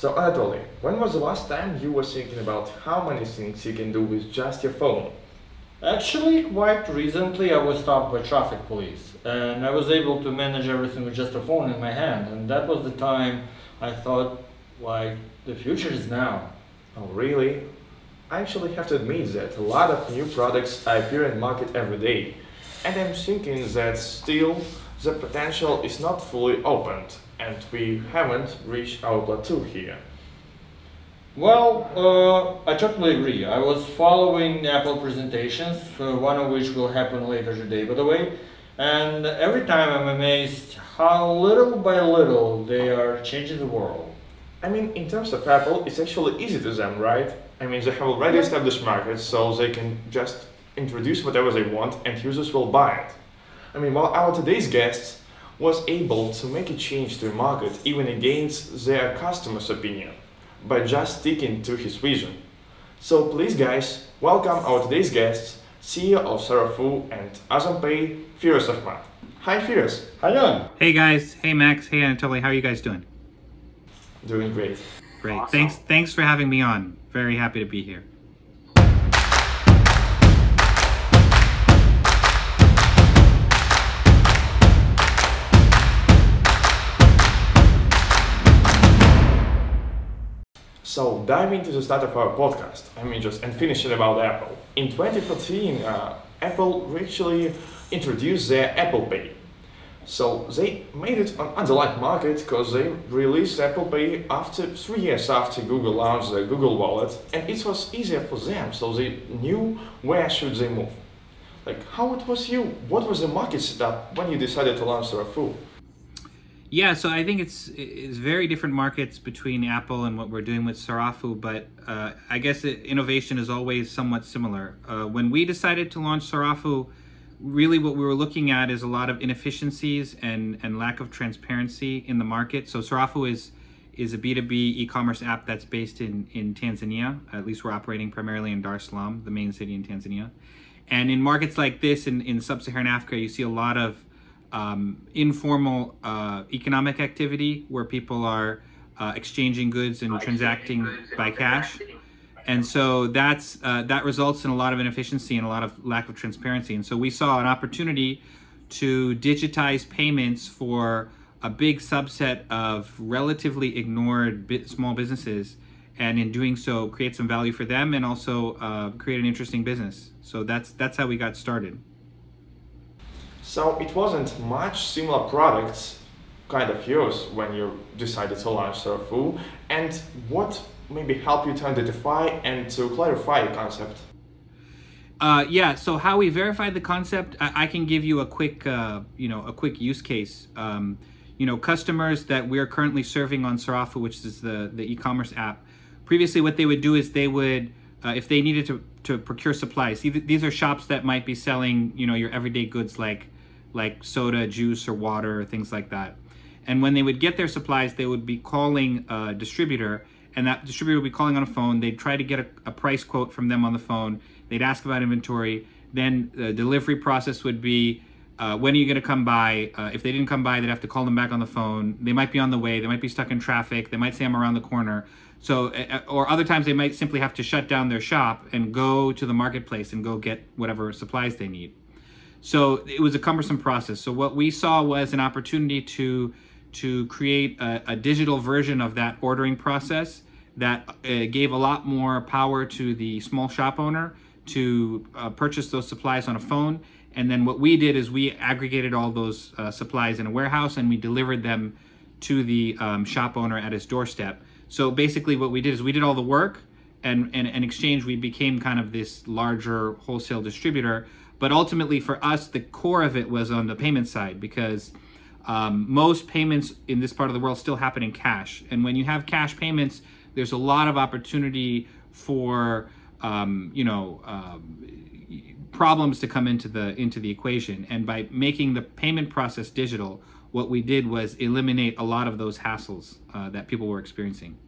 So Anatoly, when was the last time you were thinking about how many things you can do with just your phone? Actually, quite recently I was stopped by traffic police and I was able to manage everything with just a phone in my hand. And that was the time I thought, like, the future is now. Oh, really? I actually have to admit that a lot of new products appear in market every day, and I'm thinking that still the potential is not fully opened, and we haven't reached our plateau here. Well, uh, I totally agree. I was following Apple presentations, uh, one of which will happen later today, by the way, and every time I'm amazed how little by little they are changing the world. I mean, in terms of Apple, it's actually easy to them, right? I mean, they have already established markets, so they can just introduce whatever they want and users will buy it. I mean, while our today's guest was able to make a change to the market even against their customers' opinion by just sticking to his vision. So please guys, welcome our today's guests, CEO of Sarafu and Azampay, Firas Ahmad. Hi Firas. How you doing? Hey guys, hey Max, hey Anatoly, how are you guys doing? Doing great. Great. Awesome. Thanks thanks for having me on. Very happy to be here. So dive into the start of our podcast. I mean, just and finish it about Apple. In 2014, uh, Apple actually introduced their Apple Pay. So they made it an underlying market because they released Apple Pay after three years after Google launched the Google Wallet, and it was easier for them. So they knew where should they move. Like how it was you? What was the market setup when you decided to launch Sarafu? Yeah, so I think it's it's very different markets between Apple and what we're doing with Sarafu, but uh, I guess it, innovation is always somewhat similar. Uh, when we decided to launch Sarafu, really what we were looking at is a lot of inefficiencies and, and lack of transparency in the market. So Sarafu is is a B2B e-commerce app that's based in, in Tanzania. At least we're operating primarily in Dar es Salaam, the main city in Tanzania. And in markets like this, in, in sub-Saharan Africa, you see a lot of um, informal uh, economic activity where people are uh, exchanging goods and transacting by cash. And so that's uh, that results in a lot of inefficiency and a lot of lack of transparency. And so we saw an opportunity to digitize payments for a big subset of relatively ignored small businesses, and in doing so, create some value for them and also uh, create an interesting business. So that's that's how we got started. So it wasn't much similar products kind of yours when you decided to launch Sarafu and what maybe help you to identify and to clarify the concept? Uh, yeah. So how we verified the concept, I, I can give you a quick, uh, you know, a quick use case. Um, you know, customers that we are currently serving on Sarafu, which is the the e-commerce app. Previously, what they would do is they would, uh, if they needed to to procure supplies, these are shops that might be selling, you know, your everyday goods like like soda, juice, or water, things like that. And when they would get their supplies, they would be calling a distributor, and that distributor would be calling on a phone. They'd try to get a, a price quote from them on the phone. They'd ask about inventory. Then the delivery process would be, uh, when are you going to come by? Uh, if they didn't come by, they'd have to call them back on the phone. They might be on the way. They might be stuck in traffic. They might say I'm around the corner. So, uh, or other times they might simply have to shut down their shop and go to the marketplace and go get whatever supplies they need. So it was a cumbersome process. So what we saw was an opportunity to to create a, a digital version of that ordering process that uh, gave a lot more power to the small shop owner to uh, purchase those supplies on a phone. And then what we did is we aggregated all those uh, supplies in a warehouse and we delivered them to the um, shop owner at his doorstep. So basically, what we did is we did all the work, and, and in exchange, we became kind of this larger wholesale distributor. But ultimately, for us, the core of it was on the payment side because um, most payments in this part of the world still happen in cash. And when you have cash payments, there's a lot of opportunity for um, you know um, problems to come into the into the equation. And by making the payment process digital, what we did was eliminate a lot of those hassles uh, that people were experiencing.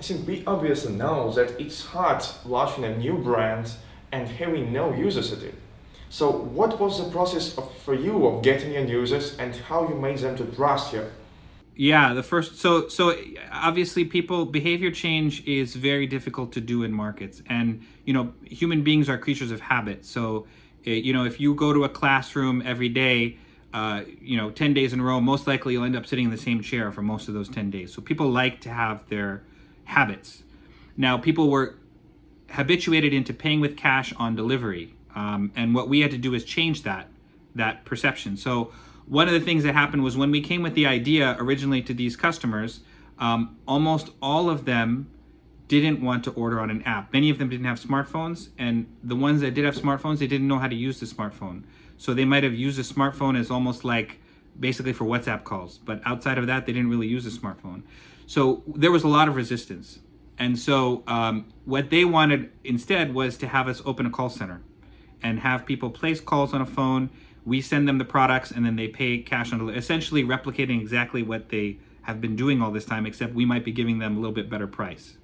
I think we obviously know that it's hard launching a new brand and having no users at it. So, what was the process of, for you of getting your users and how you made them to trust you? Yeah, the first so so obviously people behavior change is very difficult to do in markets and you know human beings are creatures of habit. So eh, you know if you go to a classroom every day uh, you know 10 days in a row most likely you'll end up sitting in the same chair for most of those 10 days. So people like to have their habits. Now people were habituated into paying with cash on delivery. Um, and what we had to do is change that that perception. So one of the things that happened was when we came with the idea originally to these customers, um, almost all of them didn't want to order on an app. Many of them didn't have smartphones, and the ones that did have smartphones, they didn't know how to use the smartphone. So they might have used a smartphone as almost like basically for WhatsApp calls, but outside of that, they didn't really use a smartphone. So there was a lot of resistance. And so um, what they wanted instead was to have us open a call center and have people place calls on a phone. We send them the products and then they pay cash on delivery, essentially replicating exactly what they have been doing all this time, except we might be giving them a little bit better price.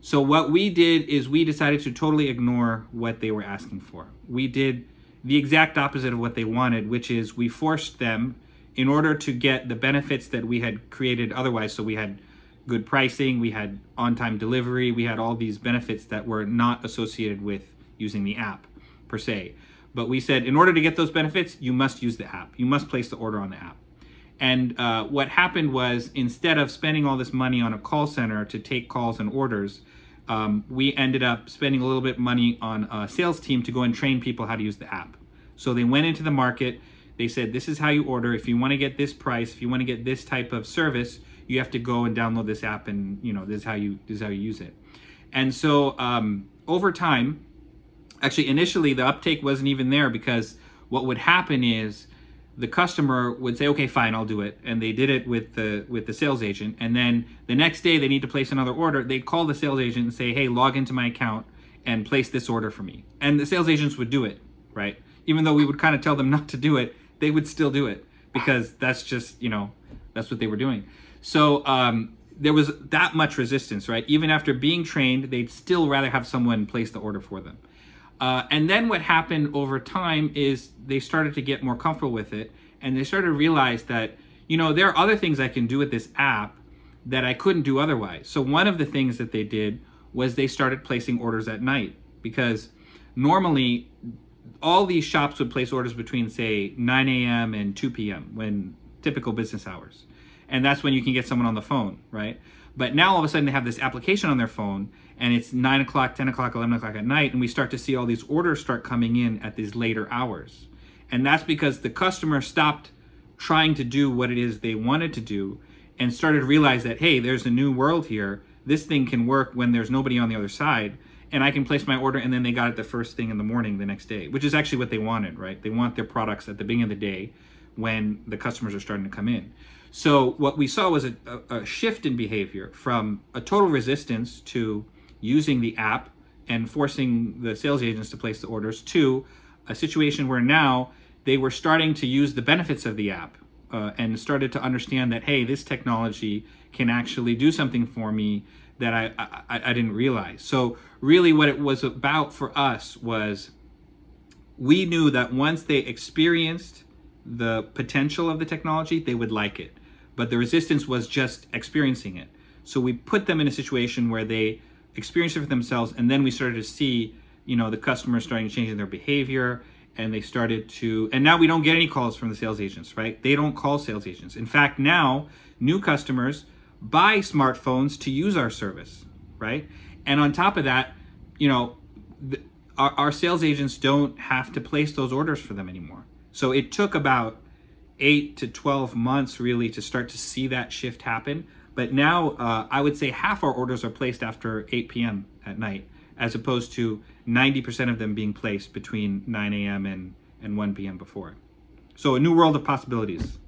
So what we did is we decided to totally ignore what they were asking for. We did the exact opposite of what they wanted, which is we forced them in order to get the benefits that we had created otherwise. So we had good pricing, we had on time delivery, we had all these benefits that were not associated with using the app per se. But we said in order to get those benefits, you must use the app. You must place the order on the app. And uh, what happened was instead of spending all this money on a call center to take calls and orders, um, we ended up spending a little bit money on a sales team to go and train people how to use the app. So they went into the market. They said, "This is how you order. If you want to get this price, if you want to get this type of service, you have to go and download this app, and you know this is how you this is how you use it." And so um, over time, actually initially the uptake wasn't even there because what would happen is the customer would say okay fine i'll do it. And they did it with the with the sales agent. And then the next day they need to place another order. They'd call the sales agent and say hey log into my account and place this order for me. And the sales agents would do it right? Even though we would kind of tell them not to do it they would still do it because that's just you know that's what they were doing so um, there was that much resistance right even after being trained they'd still rather have someone place the order for them uh, and then what happened over time is they started to get more comfortable with it and they started to realize that, you know, there are other things I can do with this app that I couldn't do otherwise. So one of the things that they did was they started placing orders at night because normally all these shops would place orders between say 9 a.m. and 2 p.m. when typical business hours. And that's when you can get someone on the phone, right? But now all of a sudden they have this application on their phone and it's 9 o'clock, 10 o'clock, 11 o'clock at night, and we start to see all these orders start coming in at these later hours. And that's because the customer stopped trying to do what it is they wanted to do and started to realize that, hey, there's a new world here. This thing can work when there's nobody on the other side. And I can place my order, and then they got it the first thing in the morning the next day, which is actually what they wanted, right? They want their products at the beginning of the day when the customers are starting to come in. So what we saw was a, a, shift in behavior from a total resistance to using the app and forcing the sales agents to place the orders to a situation where now they were starting to use the benefits of the app uh, and started to understand that hey this technology can actually do something for me that I, I, I didn't realize. So really what it was about for us was we knew that once they experienced the potential of the technology they would like it but the resistance was just experiencing it so we put them in a situation where they experienced it for themselves, and then we started to see, you know, the customers starting to changing their behavior, and they started to. And now we don't get any calls from the sales agents, right? They don't call sales agents. In fact, now new customers buy smartphones to use our service, right? And on top of that, you know, the, our, our sales agents don't have to place those orders for them anymore. So it took about eight to 12 months really to start to see that shift happen. But now uh, I would say half our orders are placed after 8 p.m. at night, as opposed to 90% of them being placed between 9 a.m. and, and 1 p.m. before. So a new world of possibilities.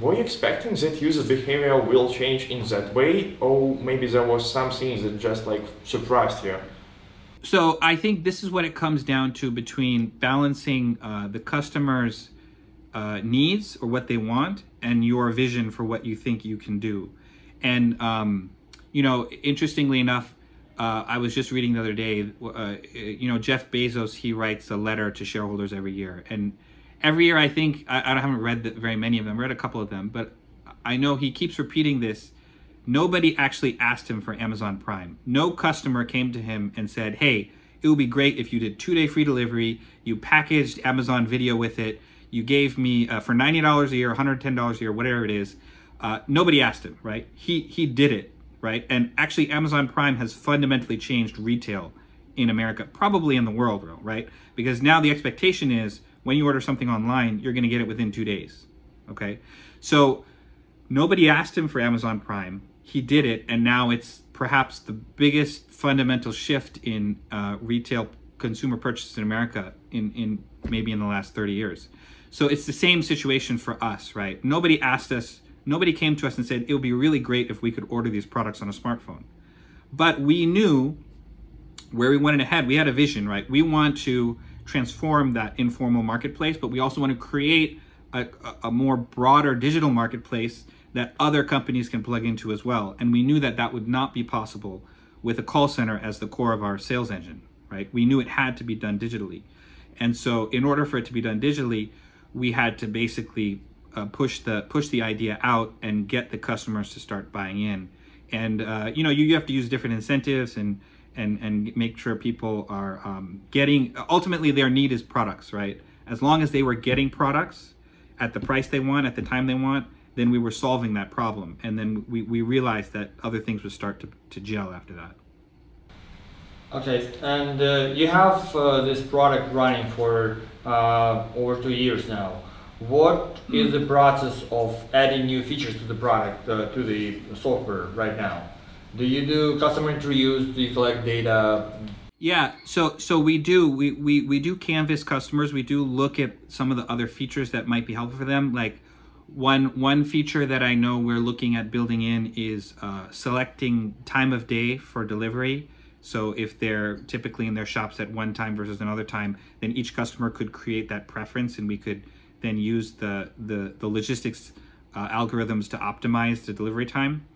Were you expecting that user behavior will change in that way, or maybe there was something that just like surprised you? So I think this is what it comes down to between balancing uh, the customer's uh, needs or what they want and your vision for what you think you can do. And, um, you know, interestingly enough, uh, I was just reading the other day, uh, you know, Jeff Bezos, he writes a letter to shareholders every year. And every year, I think, I, I haven't read the, very many of them, I read a couple of them, but I know he keeps repeating this. Nobody actually asked him for Amazon Prime. No customer came to him and said, "Hey, it would be great if you did two-day free delivery. You packaged Amazon Video with it. You gave me uh, for ninety dollars a year, hundred ten dollars a year, whatever it is." Uh, nobody asked him, right? He he did it, right? And actually, Amazon Prime has fundamentally changed retail in America, probably in the world, right? Because now the expectation is when you order something online, you're going to get it within two days. Okay, so nobody asked him for Amazon Prime. He did it, and now it's perhaps the biggest fundamental shift in uh, retail consumer purchase in America in in maybe in the last 30 years. So it's the same situation for us, right? Nobody asked us, nobody came to us and said it would be really great if we could order these products on a smartphone. But we knew where we went ahead. We had a vision, right? We want to transform that informal marketplace, but we also want to create a, a more broader digital marketplace that other companies can plug into as well. And we knew that that would not be possible with a call center as the core of our sales engine, right? We knew it had to be done digitally. And so in order for it to be done digitally, we had to basically uh, push the push the idea out and get the customers to start buying in. And uh, you know, you, you have to use different incentives and and and make sure people are um, getting. Ultimately, their need is products, right? As long as they were getting products at the price they want at the time they want, then we were solving that problem. And then we, we realized that other things would start to, to gel after that. Okay, and uh, you have uh, this product running for uh, over two years now. What is the process of adding new features to the product, uh, to the software right now? Do you do customer interviews? Do you collect data? Yeah, so so we do we, we we do canvas customers. We do look at some of the other features that might be helpful for them. Like one one feature that I know we're looking at building in is uh, selecting time of day for delivery. So if they're typically in their shops at one time versus another time, then each customer could create that preference, and we could then use the the, the logistics uh, algorithms to optimize the delivery time.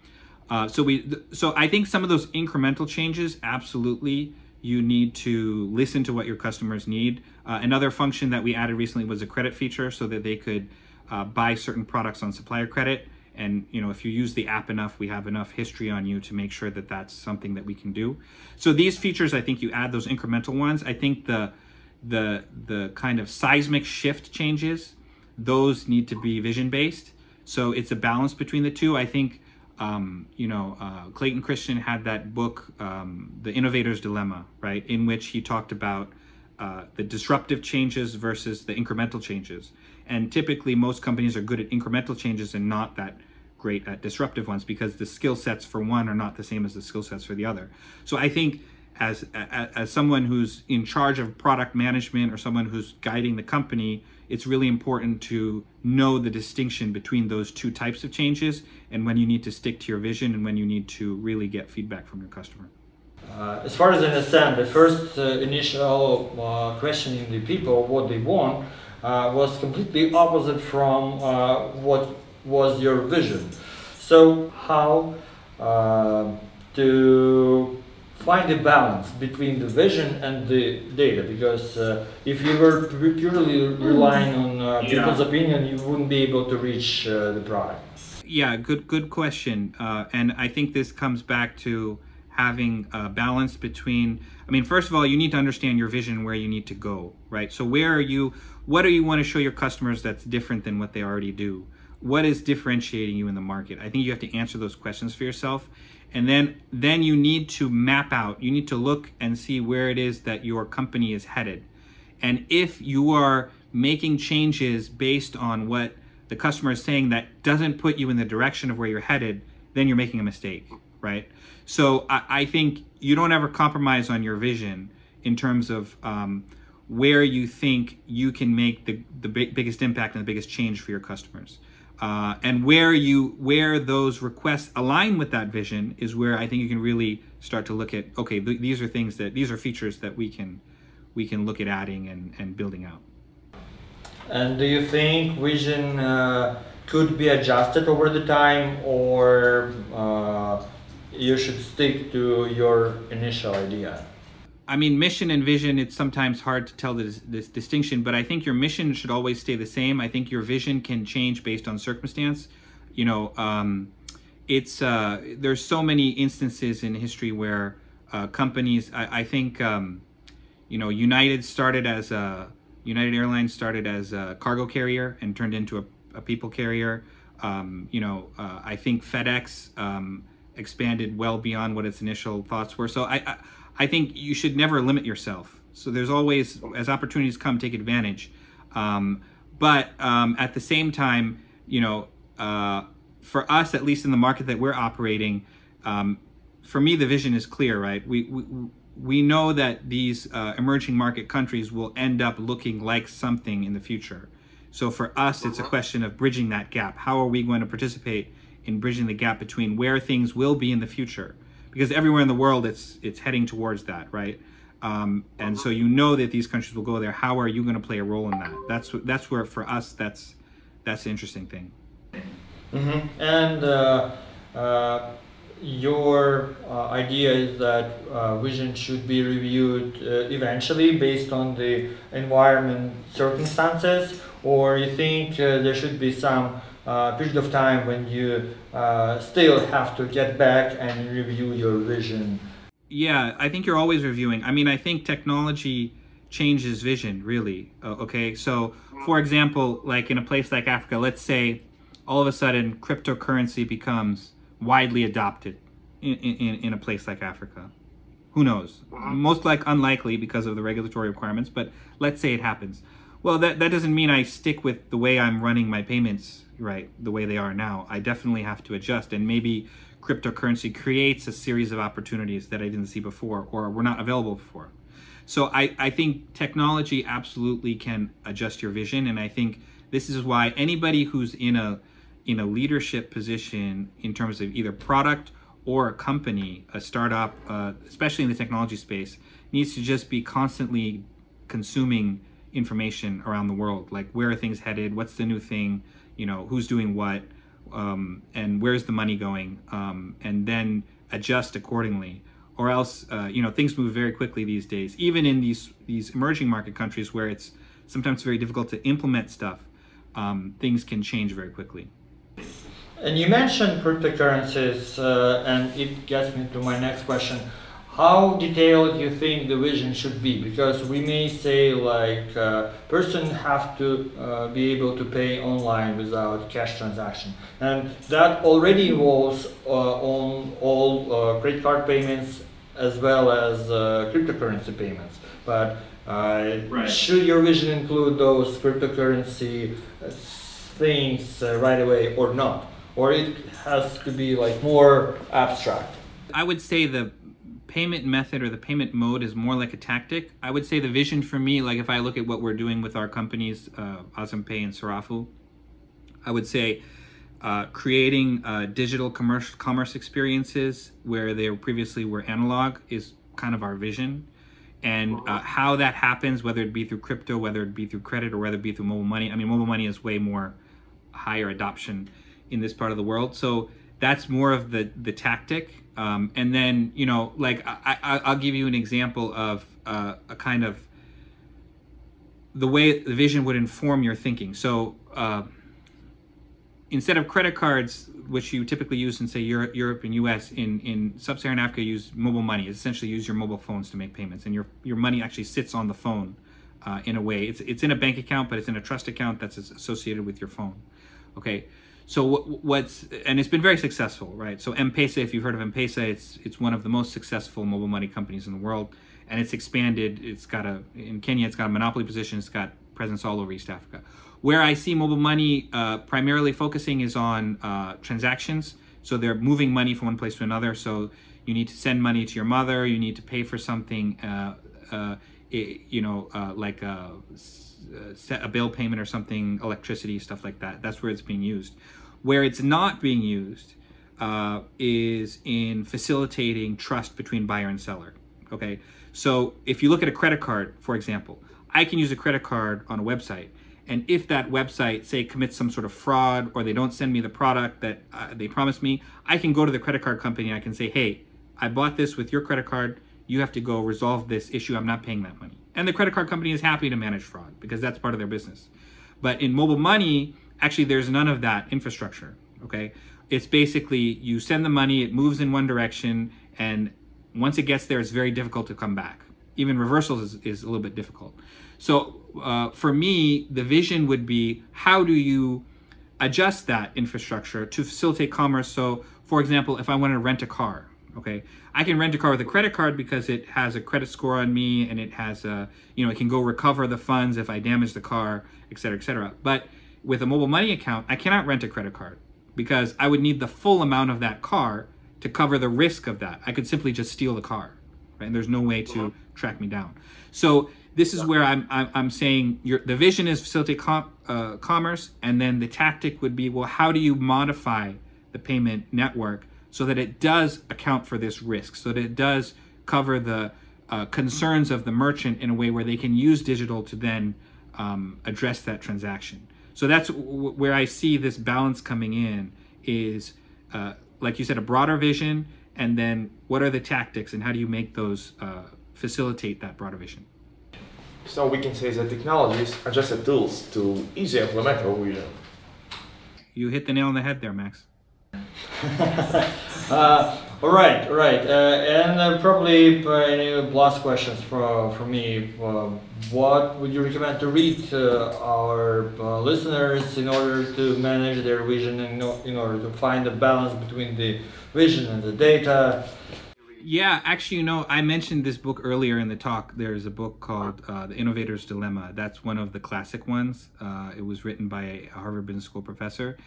Uh, so we so I think some of those incremental changes, absolutely, you need to listen to what your customers need. Uh, another function that we added recently was a credit feature, so that they could uh, buy certain products on supplier credit. And you know, if you use the app enough, we have enough history on you to make sure that that's something that we can do. So these features, I think you add those incremental ones. I think the the the kind of seismic shift changes, those need to be vision based. So it's a balance between the two. I think um, you know, uh, Clayton Christensen had that book, um, The Innovator's Dilemma, right, in which he talked about uh, the disruptive changes versus the incremental changes. And typically, most companies are good at incremental changes and not that great at disruptive ones because the skill sets for one are not the same as the skill sets for the other. So I think as, as as someone who's in charge of product management or someone who's guiding the company, it's really important to know the distinction between those two types of changes and when you need to stick to your vision and when you need to really get feedback from your customer. Uh, as far as I understand, the first uh, initial uh, questioning the people what they want uh, was completely opposite from uh, what was your vision. So how uh, to find a balance between the vision and the data? Because uh, if you were purely relying on uh, yeah. people's opinion, you wouldn't be able to reach uh, the product. Yeah, good good question, and I think this comes back to having a balance between i mean first of all you need to understand your vision where you need to go right so where are you what do you want to show your customers that's different than what they already do what is differentiating you in the market? I think you have to answer those questions for yourself. And then then you need to map out you need to look and see where it is that your company is headed. And if you are making changes based on what the customer is saying that doesn't put you in the direction of where you're headed then you're making a mistake right? So I, I think you don't ever compromise on your vision in terms of um, where you think you can make the, the big, biggest impact and the biggest change for your customers. Uh, and where you where those requests align with that vision is where I think you can really start to look at okay th- these are things that these are features that we can we can look at adding and, and building out. And do you think vision uh, could be adjusted over the time or uh, you should stick to your initial idea. I mean, mission and vision, it's sometimes hard to tell this, this, distinction, but I think your mission should always stay the same. I think your vision can change based on circumstance. you know, um, it's uh, there's so many instances in history where uh, companies. I, I think um, you know United started as a United Airlines started as a cargo carrier and turned into a, a people carrier. Um, you know, uh, I think FedEx um, expanded well beyond what its initial thoughts were. So I, I, I think you should never limit yourself. So there's always, as opportunities come, take advantage. Um, but um, at the same time, you know, uh, for us, at least in the market that we're operating, um, for me, the vision is clear, right? We, we, we know that these uh, emerging market countries will end up looking like something in the future. So for us, it's a question of bridging that gap. How are we going to participate in bridging the gap between where things will be in the future? Because everywhere in the world, it's it's heading towards that, right? Um, and so you know that these countries will go there. How are you going to play a role in that? That's that's where for us, that's that's the interesting thing. Mm-hmm. And uh, uh, your uh, idea is that uh, vision should be reviewed uh, eventually based on the environment circumstances, or you think uh, there should be some Uh, period of time when you uh, still have to get back and review your vision? Yeah, I think you're always reviewing. I mean, I think technology changes vision, really. Uh, okay, so for example, like in a place like Africa, let's say all of a sudden cryptocurrency becomes widely adopted in, in, in a place like Africa. Who knows? Mm-hmm. Most like unlikely because of the regulatory requirements, but let's say it happens. Well, that, that doesn't mean I stick with the way I'm running my payments, right, the way they are now. I definitely have to adjust, and maybe cryptocurrency creates a series of opportunities that I didn't see before or were not available before. So I, I think technology absolutely can adjust your vision, and I think this is why anybody who's in a in a leadership position in terms of either product or a company, a startup, uh, especially in the technology space, needs to just be constantly consuming information around the world. Like where are things headed? What's the new thing? You know, who's doing what? Um, and where's the money going? Um, and then adjust accordingly. Or else, uh, you know, things move very quickly these days. Even in these these emerging market countries where it's sometimes very difficult to implement stuff, um, things can change very quickly. And you mentioned cryptocurrencies, uh, and it gets me to my next question. How detailed you think the vision should be? Because we may say like uh, person have to uh, be able to pay online without cash transaction, and that already involves uh, on all uh, credit card payments as well as uh, cryptocurrency payments. But uh, right. should your vision include those cryptocurrency things right away or not? or it has to be like more abstract? I would say the payment method or the payment mode is more like a tactic. I would say the vision for me, like if I look at what we're doing with our companies, uh, Pay and Sarafu, I would say uh, creating uh, digital commerce commerce experiences where they previously were analog is kind of our vision. And uh, how that happens, whether it be through crypto, whether it be through credit, or whether it be through mobile money. I mean, mobile money is way more higher adoption in this part of the world. So that's more of the the tactic. Um, and then you know, like I, I will give you an example of uh, a kind of the way the vision would inform your thinking. So uh, instead of credit cards, which you typically use in say Europe, Europe and U.S. in in sub-Saharan Africa, use mobile money. Essentially, use your mobile phones to make payments, and your your money actually sits on the phone. Uh, in a way, it's it's in a bank account, but it's in a trust account that's associated with your phone. Okay, so what's and it's been very successful, right? So M-Pesa, if you've heard of M-Pesa, it's it's one of the most successful mobile money companies in the world, and it's expanded. It's got a in Kenya, it's got a monopoly position. It's got presence all over East Africa. Where I see mobile money uh, primarily focusing is on uh, transactions. So they're moving money from one place to another. So you need to send money to your mother. You need to pay for something. Uh, uh it, you know, uh, like a, a bill payment or something, electricity, stuff like that. That's where it's being used. Where it's not being used uh, is in facilitating trust between buyer and seller. Okay, so if you look at a credit card, for example, I can use a credit card on a website, and if that website say commits some sort of fraud or they don't send me the product that uh, they promised me, I can go to the credit card company and I can say, hey, I bought this with your credit card. You have to go resolve this issue. I'm not paying that money. And the credit card company is happy to manage fraud because that's part of their business. But in mobile money, actually there's none of that infrastructure Okay, it's basically you send the money, it moves in one direction, and once it gets there, it's very difficult to come back. Even reversals is, is a little bit difficult. So uh, for me, the vision would be how do you adjust that infrastructure to facilitate commerce? So, for example, if I want to rent a car, okay, I can rent a car with a credit card because it has a credit score on me and it has a, you know, it can go recover the funds if I damage the car, et cetera, et cetera. But with a mobile money account, I cannot rent a credit card because I would need the full amount of that car to cover the risk of that. I could simply just steal the car, right? And there's no way to track me down. So this is where I'm I'm, I'm saying your the vision is facilitate com, uh, commerce, and then the tactic would be well, how do you modify the payment network so that it does account for this risk, so that it does cover the uh, concerns of the merchant in a way where they can use digital to then um, address that transaction. So that's w- where I see this balance coming in is, uh, like you said, a broader vision, and then what are the tactics and how do you make those uh, facilitate that broader vision? So we can say that technologies are just the tools to easily implement our vision. You hit the nail on the head there, Max. uh, all right, all right, uh, and uh, probably uh, any last questions for for me. Uh, what would you recommend to read to our uh, listeners in order to manage their vision and in order to find a balance between the vision and the data? Yeah, actually, you know, I mentioned this book earlier in the talk. There's a book called uh, The Innovator's Dilemma. That's one of the classic ones. Uh, it was written by a Harvard Business School professor.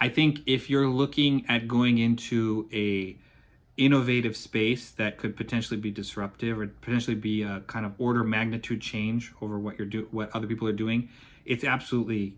I think if you're looking at going into a innovative space that could potentially be disruptive or potentially be a kind of order magnitude change over what you're do what other people are doing, it's absolutely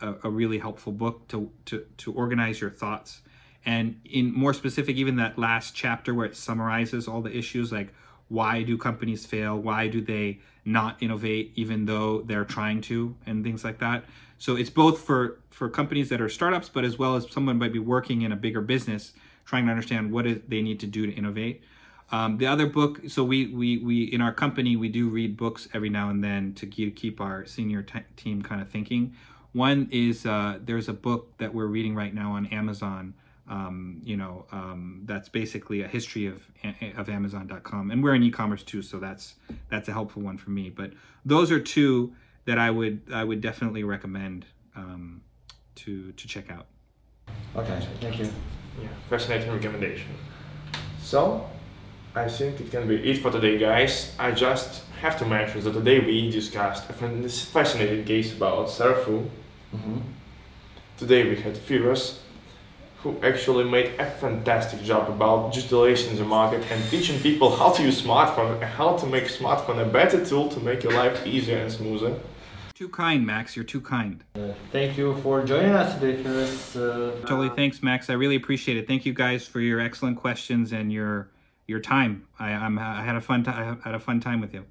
a, a really helpful book to, to to organize your thoughts. And in more specific even that last chapter where it summarizes all the issues like why do companies fail? Why do they not innovate even though they're trying to and things like that? So it's both for for companies that are startups but as well as someone might be working in a bigger business trying to understand what is, they need to do to innovate. Um, the other book so we, we we in our company we do read books every now and then to keep, our senior t- team kind of thinking. One is uh, there's a book that we're reading right now on amazon um, you know, um, that's basically a history of of Amazon.com, and we're in e-commerce too, so that's that's a helpful one for me. But those are two that I would I would definitely recommend um, to to check out. Okay, thank you. Yeah, fascinating recommendation. So, I think it can be it for today, guys. I just have to mention that today we discussed a fascinating case about Sarafu. Mm-hmm. Today we had Firas who actually made a fantastic job about digitalization in the market and teaching people how to use smartphone and how to make smartphone a better tool to make your life easier and smoother. Too kind, Max. You're too kind. Uh, thank you for joining us today, Firas. Uh, totally. Thanks, Max. I really appreciate it. Thank you guys for your excellent questions and your your time. I, I'm I had a fun time. I had a fun time with you.